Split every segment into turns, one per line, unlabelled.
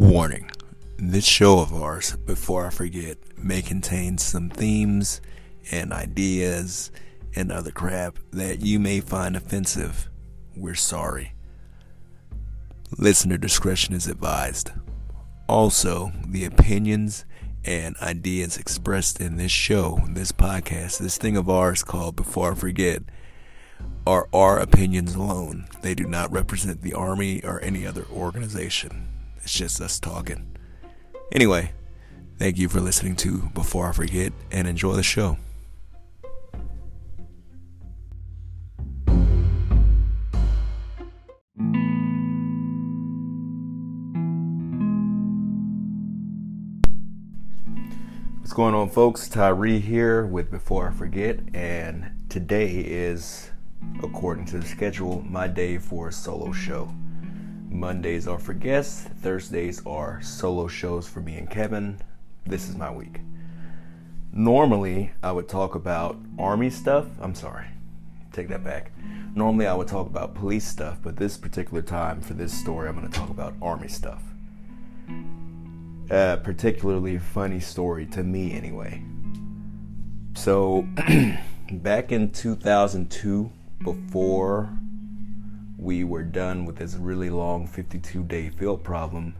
Warning this show of ours, before I forget, may contain some themes and ideas and other crap that you may find offensive. We're sorry. Listener discretion is advised. Also, the opinions and ideas expressed in this show, this podcast, this thing of ours called Before I Forget, are our opinions alone. They do not represent the Army or any other organization. It's just us talking. Anyway, thank you for listening to Before I Forget and enjoy the show. What's going on, folks? Tyree here with Before I Forget, and today is, according to the schedule, my day for a solo show. Mondays are for guests, Thursdays are solo shows for me and Kevin. This is my week. Normally, I would talk about army stuff. I'm sorry, take that back. Normally, I would talk about police stuff, but this particular time for this story, I'm going to talk about army stuff. A particularly funny story to me, anyway. So, back in 2002, before we were done with this really long 52 day field problem.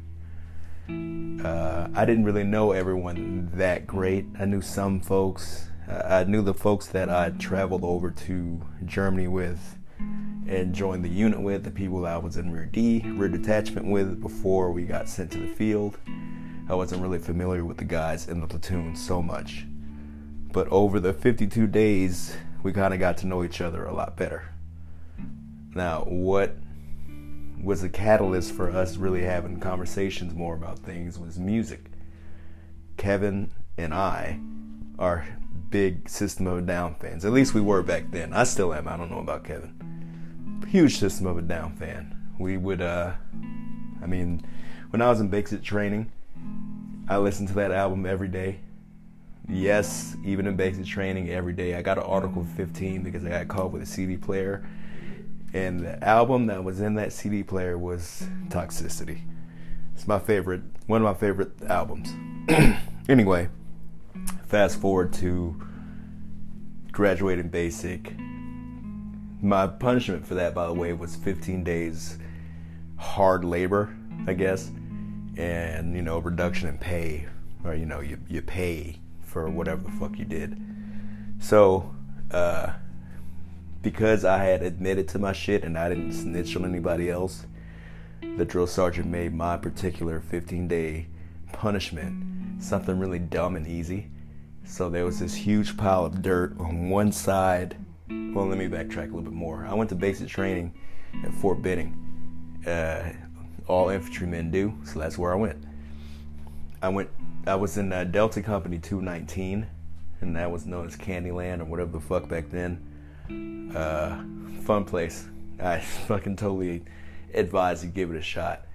Uh, I didn't really know everyone that great. I knew some folks. Uh, I knew the folks that I traveled over to Germany with and joined the unit with, the people I was in rear D, rear detachment with before we got sent to the field. I wasn't really familiar with the guys in the platoon so much. But over the 52 days, we kind of got to know each other a lot better. Now, what was a catalyst for us really having conversations more about things was music. Kevin and I are big System of a Down fans. At least we were back then. I still am. I don't know about Kevin. Huge System of a Down fan. We would, uh, I mean, when I was in basic training, I listened to that album every day. Yes, even in basic training, every day. I got an Article 15 because I got caught with a CD player and the album that was in that CD player was Toxicity. It's my favorite, one of my favorite albums. anyway, fast forward to graduating basic. My punishment for that, by the way, was 15 days hard labor, I guess, and you know reduction in pay, or you know you you pay for whatever the fuck you did. So. Uh, because I had admitted to my shit and I didn't snitch on anybody else, the drill sergeant made my particular 15 day punishment something really dumb and easy. So there was this huge pile of dirt on one side. Well, let me backtrack a little bit more. I went to basic training at Fort Benning. Uh, all infantrymen do, so that's where I went. I went. I was in uh, Delta Company 219, and that was known as Candyland or whatever the fuck back then uh, fun place. I fucking totally advise you give it a shot.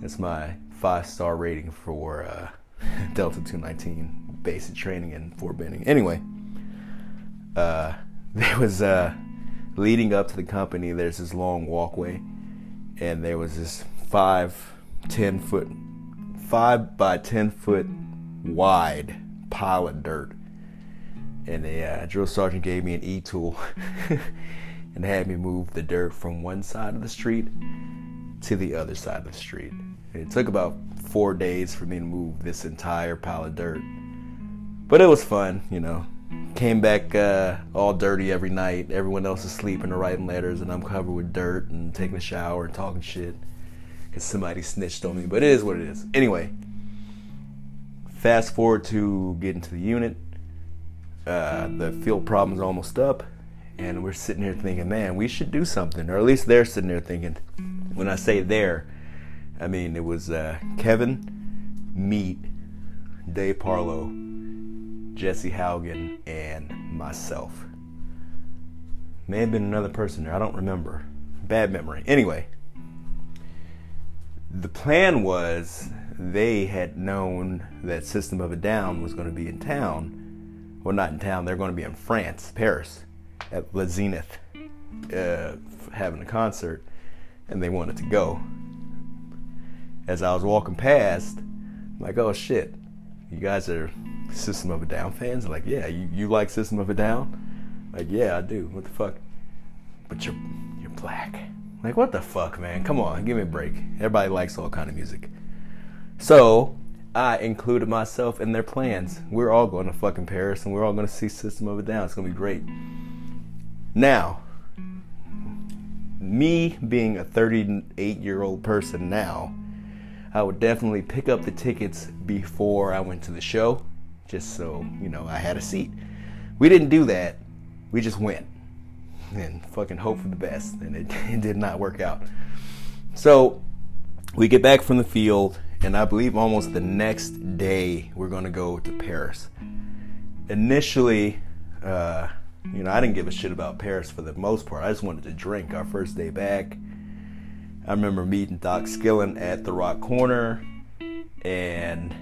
That's my five star rating for uh, Delta 219 basic training and Fort Benning. Anyway, uh, there was uh, leading up to the company. There's this long walkway, and there was this five, ten foot, five by ten foot wide pile of dirt and the uh, drill sergeant gave me an e-tool and had me move the dirt from one side of the street to the other side of the street. It took about four days for me to move this entire pile of dirt, but it was fun, you know. Came back uh, all dirty every night. Everyone else is sleeping or writing letters, and I'm covered with dirt and taking a shower and talking shit because somebody snitched on me. But it is what it is. Anyway, fast forward to getting to the unit uh, the field problem's almost up, and we're sitting here thinking, man, we should do something. Or at least they're sitting there thinking. When I say there, I mean it was uh, Kevin, Meat, Dave Parlow, Jesse Haugen, and myself. May have been another person there. I don't remember. Bad memory. Anyway, the plan was they had known that System of a Down was going to be in town well, not in town. They're going to be in France, Paris, at La Zenith, uh, having a concert, and they wanted to go. as I was walking past, I'm like, oh shit, you guys are System of a Down fans? Like, yeah, you, you like System of a Down? Like, yeah, I do. What the fuck? But you're you're black. Like, what the fuck, man? Come on, give me a break. Everybody likes all kind of music. So I included myself in their plans. We're all going to fucking Paris and we're all going to see System of a Down. It's going to be great. Now, me being a 38 year old person now, I would definitely pick up the tickets before I went to the show, just so, you know, I had a seat. We didn't do that. We just went and fucking hope for the best. And it, it did not work out. So we get back from the field, and I believe almost the next day we're going to go to Paris. Initially, uh, you know, I didn't give a shit about Paris for the most part. I just wanted to drink our first day back. I remember meeting Doc Skillen at the Rock Corner, and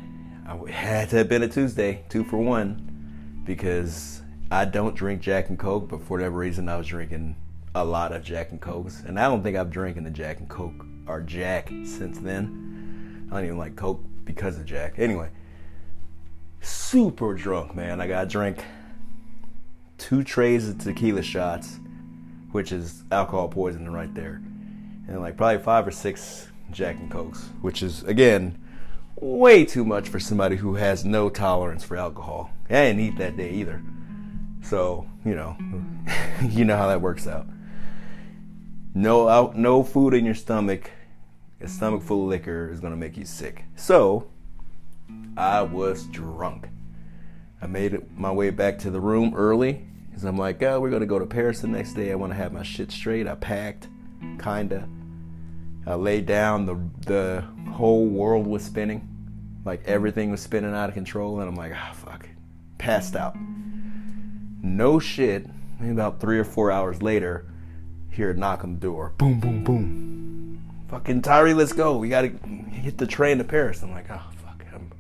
I had to have been a Tuesday, two for one, because I don't drink Jack and Coke, but for whatever reason, I was drinking a lot of Jack and Cokes, and I don't think I've drinking the Jack and Coke or Jack since then. I don't even like Coke because of Jack. Anyway, super drunk, man. I got drink two trays of tequila shots, which is alcohol poisoning right there, and like probably five or six Jack and Cokes, which is again way too much for somebody who has no tolerance for alcohol. I didn't eat that day either, so you know, you know how that works out. No out, no food in your stomach. A stomach full of liquor is gonna make you sick. So I was drunk. I made my way back to the room early because I'm like, oh, we're gonna go to Paris the next day. I want to have my shit straight. I packed, kinda. I laid down. The the whole world was spinning, like everything was spinning out of control, and I'm like, ah, oh, fuck, passed out. No shit. Maybe about three or four hours later, hear a knock on the door. Boom, boom, boom. Fucking Tyree, let's go. We gotta hit the train to Paris. I'm like, oh fuck, I am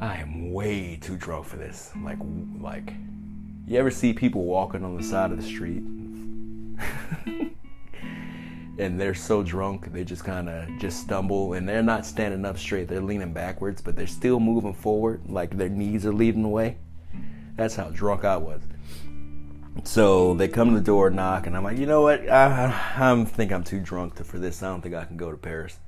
I am way too drunk for this. Like, like, you ever see people walking on the side of the street, and they're so drunk they just kind of just stumble, and they're not standing up straight. They're leaning backwards, but they're still moving forward, like their knees are leading the way. That's how drunk I was. So they come to the door, knock, and I'm like, you know what? I, I think I'm too drunk to, for this. I don't think I can go to Paris.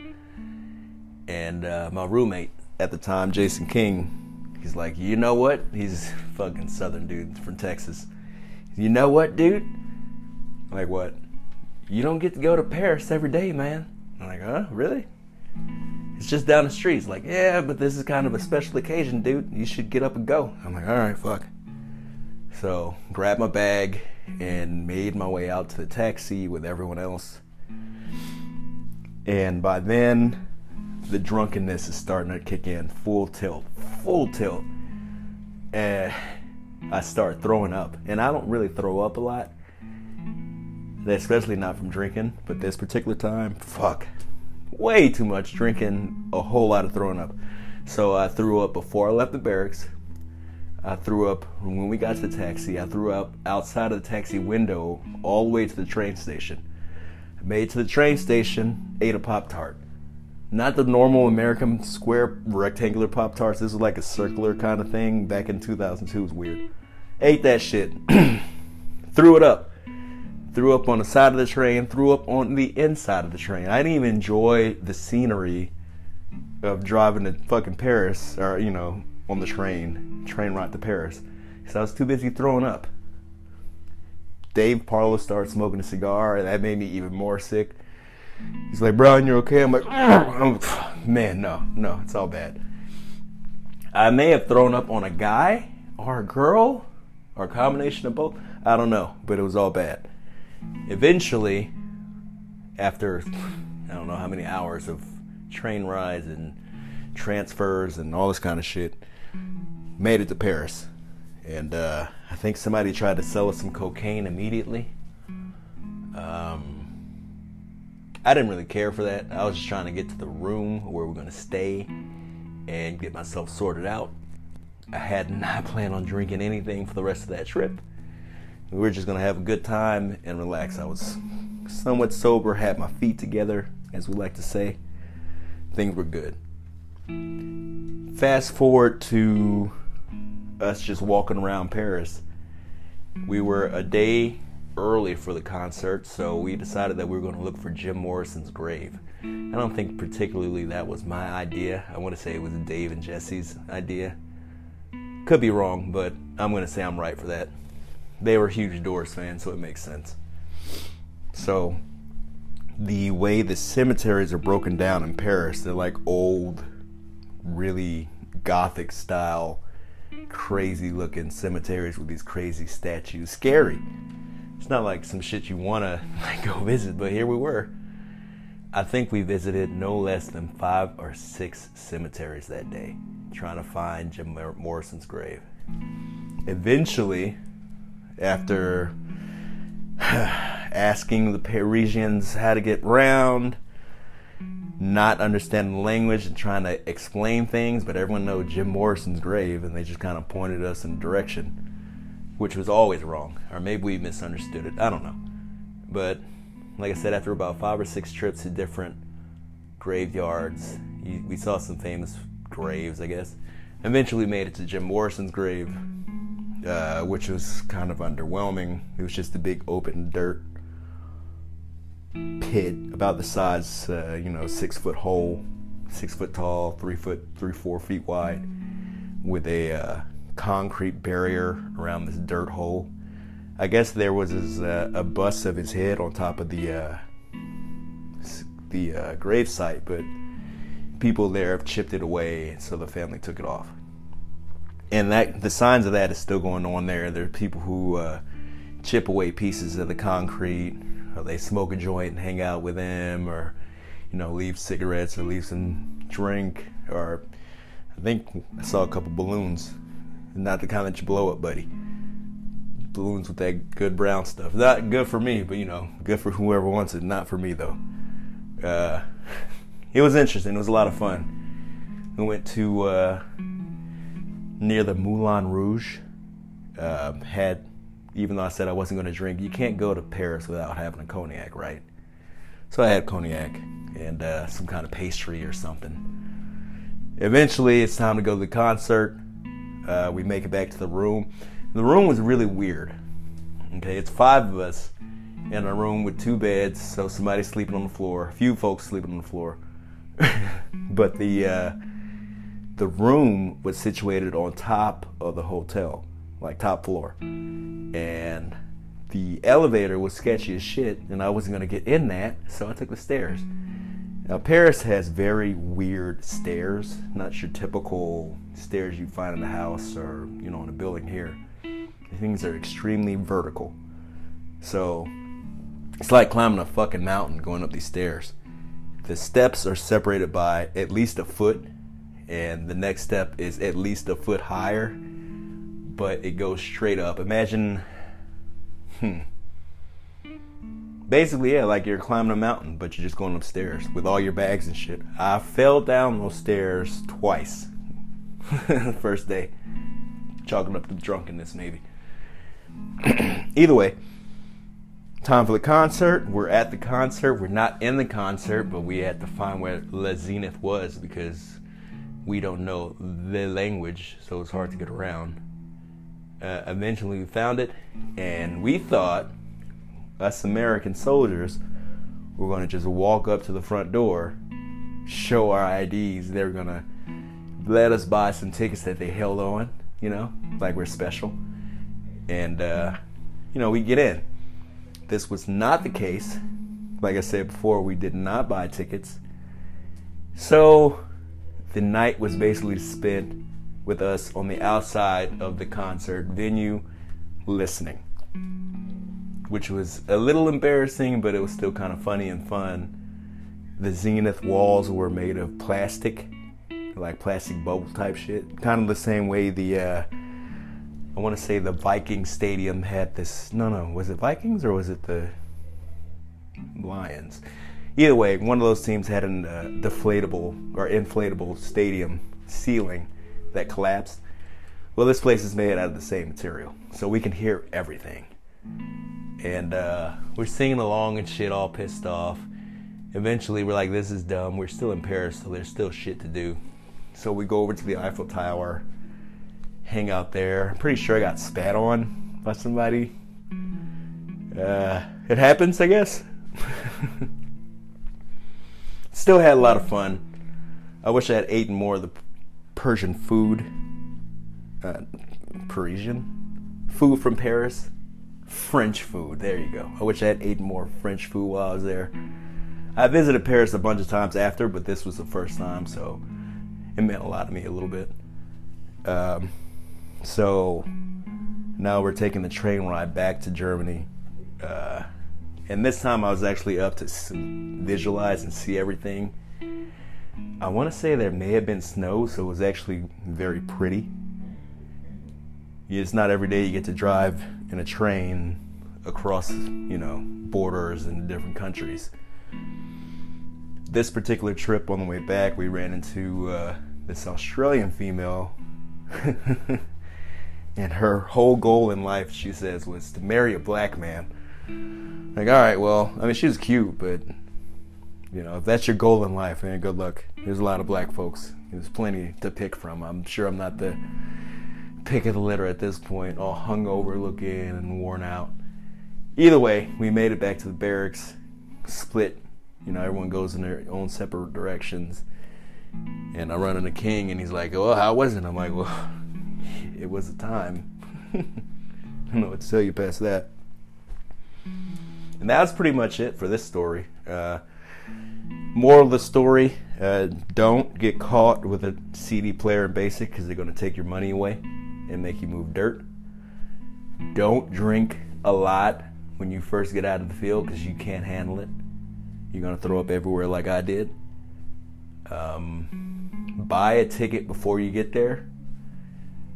And uh, my roommate at the time, Jason King, he's like, you know what? He's a fucking southern dude from Texas. You know what, dude? I'm like what? You don't get to go to Paris every day, man. I'm like, huh? Really? It's just down the street. He's like, yeah, but this is kind of a special occasion, dude. You should get up and go. I'm like, all right, fuck. So grabbed my bag and made my way out to the taxi with everyone else. And by then, the drunkenness is starting to kick in full tilt, full tilt. And I start throwing up. And I don't really throw up a lot, especially not from drinking. But this particular time, fuck, way too much drinking, a whole lot of throwing up. So I threw up before I left the barracks. I threw up when we got to the taxi. I threw up outside of the taxi window all the way to the train station. I made to the train station, ate a Pop Tart not the normal American square rectangular Pop Tarts. This was like a circular kind of thing back in 2002. It was weird. Ate that shit. threw it up. Threw up on the side of the train. Threw up on the inside of the train. I didn't even enjoy the scenery of driving to fucking Paris or, you know, on the train, train ride to Paris. Because I was too busy throwing up. Dave Parlow started smoking a cigar, and that made me even more sick. He's like, Brian, you're okay? I'm like, ah, man, no, no, it's all bad. I may have thrown up on a guy or a girl or a combination of both. I don't know, but it was all bad. Eventually, after I don't know how many hours of train rides and transfers and all this kind of shit, made it to Paris. And uh, I think somebody tried to sell us some cocaine immediately. Um, I didn't really care for that. I was just trying to get to the room where we're going to stay and get myself sorted out. I had not planned on drinking anything for the rest of that trip. We were just going to have a good time and relax. I was somewhat sober, had my feet together, as we like to say. things were good. Fast forward to us just walking around Paris. We were a day early for the concert, so we decided that we were going to look for Jim Morrison's grave. I don't think particularly that was my idea. I want to say it was Dave and Jesse's idea. Could be wrong, but I'm going to say I'm right for that. They were huge Doors fans, so it makes sense. So, the way the cemeteries are broken down in Paris, they're like old, really gothic style, crazy looking cemeteries with these crazy statues. Scary it's not like some shit you want to like, go visit, but here we were. I think we visited no less than five or six cemeteries that day, trying to find Jim Morrison's grave. Eventually, after asking the Parisians how to get round, not understanding language and trying to explain things, but everyone knows Jim Morrison's grave, and they just kind of pointed us in a direction which was always wrong, or maybe we misunderstood it. I don't know. But like I said, after about five or six trips to different graveyards, we saw some famous graves, I guess. Eventually made it to Jim Morrison's grave, uh, which was kind of underwhelming. It was just a big open dirt pit about the size, uh, you know, six foot hole, six foot tall, three foot, three, four feet wide, with a uh, concrete barrier around this dirt hole. I guess there was his, uh, a bust of his head on top of the uh, the uh, grave site, but people there have chipped it away, so the family took it off. And that the signs of that is still going on there. There are people who uh, chip away pieces of the concrete, or they smoke a joint and hang out with them, or you know leave cigarettes or leave some drink, or I think I saw a couple balloons not the kind that you blow up, buddy. Balloons with that good brown stuff. Not good for me, but you know, good for whoever wants it. Not for me though. Uh, it was interesting. It was a lot of fun. We went to uh, near the Moulin Rouge. Uh, had even though I said I wasn't going to drink, you can't go to Paris without having a cognac, right? So I had cognac and uh, some kind of pastry or something. Eventually, it's time to go to the concert. Uh, we make it back to the room. The room was really weird. Okay, it's five of us in a room with two beds, so somebody's sleeping on the floor, a few folks sleeping on the floor. but the uh, the room was situated on top of the hotel, like top floor, and the elevator was sketchy as shit, and I wasn't gonna get in that, so I took the stairs. Now, Paris has very weird stairs, not your typical stairs you find in a house or, you know, in a building here. Things are extremely vertical. So, it's like climbing a fucking mountain going up these stairs. The steps are separated by at least a foot, and the next step is at least a foot higher, but it goes straight up. Imagine, hmm basically, yeah, like you're climbing a mountain, but you're just going upstairs with all your bags and shit. I fell down those stairs twice. the first day, chalking up to drunkenness, maybe. Either way, time for the concert. We're at the concert. We're not in the concert, but we had to find where Le Zenith was because we don't know the language, so it's hard to get around. Uh, eventually, we found it, and we thought us American soldiers were going to just walk up to the front door, show our IDs. They were going to let us buy some tickets that they held on, you know, like we're special. And, uh, you know, we get in. This was not the case. Like I said before, we did not buy tickets. So the night was basically spent with us on the outside of the concert venue listening which was a little embarrassing, but it was still kind of funny and fun. The Zenith walls were made of plastic, like plastic bubble type shit. Kind of the same way the, uh, I want to say the Viking Stadium had this. No, no, was it Vikings or was it the Lions? Either way, one of those teams had a uh, deflatable or inflatable stadium ceiling that collapsed. Well, this place is made out of the same material, so we can hear everything and uh, we're singing along and shit, all pissed off. eventually we're like, this is dumb. We're still in Paris, so there's still shit to do. So we go over to the Eiffel Tower, hang out there. I'm pretty sure I got spat on by somebody. Uh, it happens, I guess. still had a lot of fun. I wish I had eaten more of the Persian food. Uh, Parisian food from Paris. French food. There you go. I wish I had eaten more French food while I was there. I visited Paris a bunch of times after, but this was the first time, so it meant a lot to me a little bit. Um, so now we're taking the train ride back to Germany. Uh, and this time I was actually up to visualize and see everything. I want to say there may have been snow, so it was actually very pretty. It's not every day you get to drive in a train across, you know, borders in different countries this particular trip on the way back, we ran into uh, this Australian female. and her whole goal in life, she says, was to marry a black man. Like, all right, well, I mean, she's cute, but you know, if that's your goal in life, man, good luck. There's a lot of black folks. There's plenty to pick from. I'm sure I'm not the pick of the litter at this point, all hungover looking and worn out. Either way, we made it back to the barracks, split you know, everyone goes in their own separate directions. And I run into King, and he's like, "Oh, how was it?" I'm like, "Well, it was a time." I don't know what to tell you past that. And that's pretty much it for this story. Uh, moral of the story: uh, Don't get caught with a CD player in Basic because they're going to take your money away and make you move dirt. Don't drink a lot when you first get out of the field because you can't handle it. You're gonna throw up everywhere like I did. Um, buy a ticket before you get there,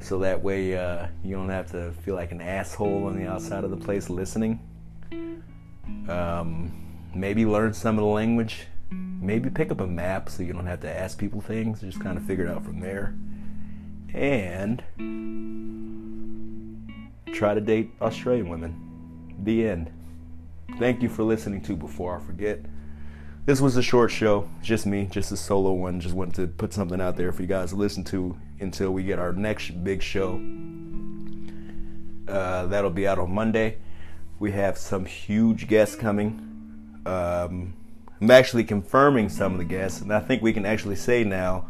so that way uh, you don't have to feel like an asshole on the outside of the place listening. Um, maybe learn some of the language. Maybe pick up a map so you don't have to ask people things. Just kind of figure it out from there. And try to date Australian women. The end. Thank you for listening to Before I Forget this was a short show, just me, just a solo one. Just wanted to put something out there for you guys to listen to until we get our next big show. Uh, that'll be out on Monday. We have some huge guests coming. Um, I'm actually confirming some of the guests, and I think we can actually say now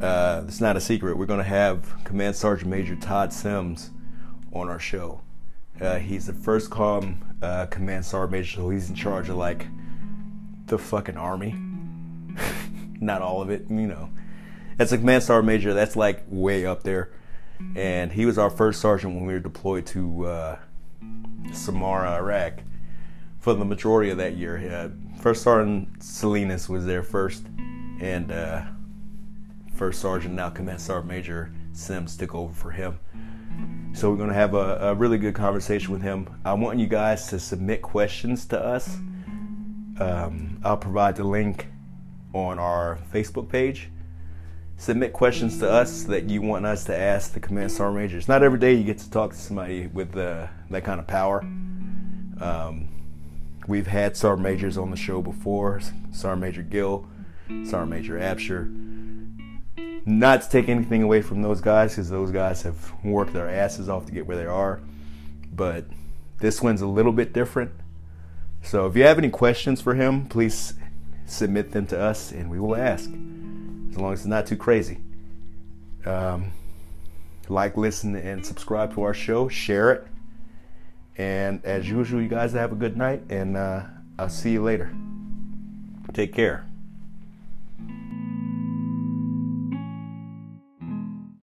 uh, it's not a secret. We're going to have Command Sergeant Major Todd Sims on our show. Uh, he's the first com uh, Command Sergeant Major, so he's in charge of like the fucking army. Not all of it, you know. As a command sergeant major, that's like way up there. And he was our first sergeant when we were deployed to uh, Samarra, Iraq, for the majority of that year. Yeah, first Sergeant Salinas was there first, and uh, First Sergeant, now Command Sergeant Major Sims, took over for him. So we're going to have a, a really good conversation with him. I want you guys to submit questions to us um, I'll provide the link on our Facebook page. Submit questions to us that you want us to ask the command sergeant majors. Not every day you get to talk to somebody with uh, that kind of power. Um, we've had sergeant majors on the show before, Sergeant Major Gill, Sergeant Major Absher. Not to take anything away from those guys, because those guys have worked their asses off to get where they are. But this one's a little bit different. So if you have any questions for him, please submit them to us and we will ask, as long as it's not too crazy. Um, like, listen, and subscribe to our show, share it. And as usual, you guys have a good night, and uh, I'll see you later. Take care.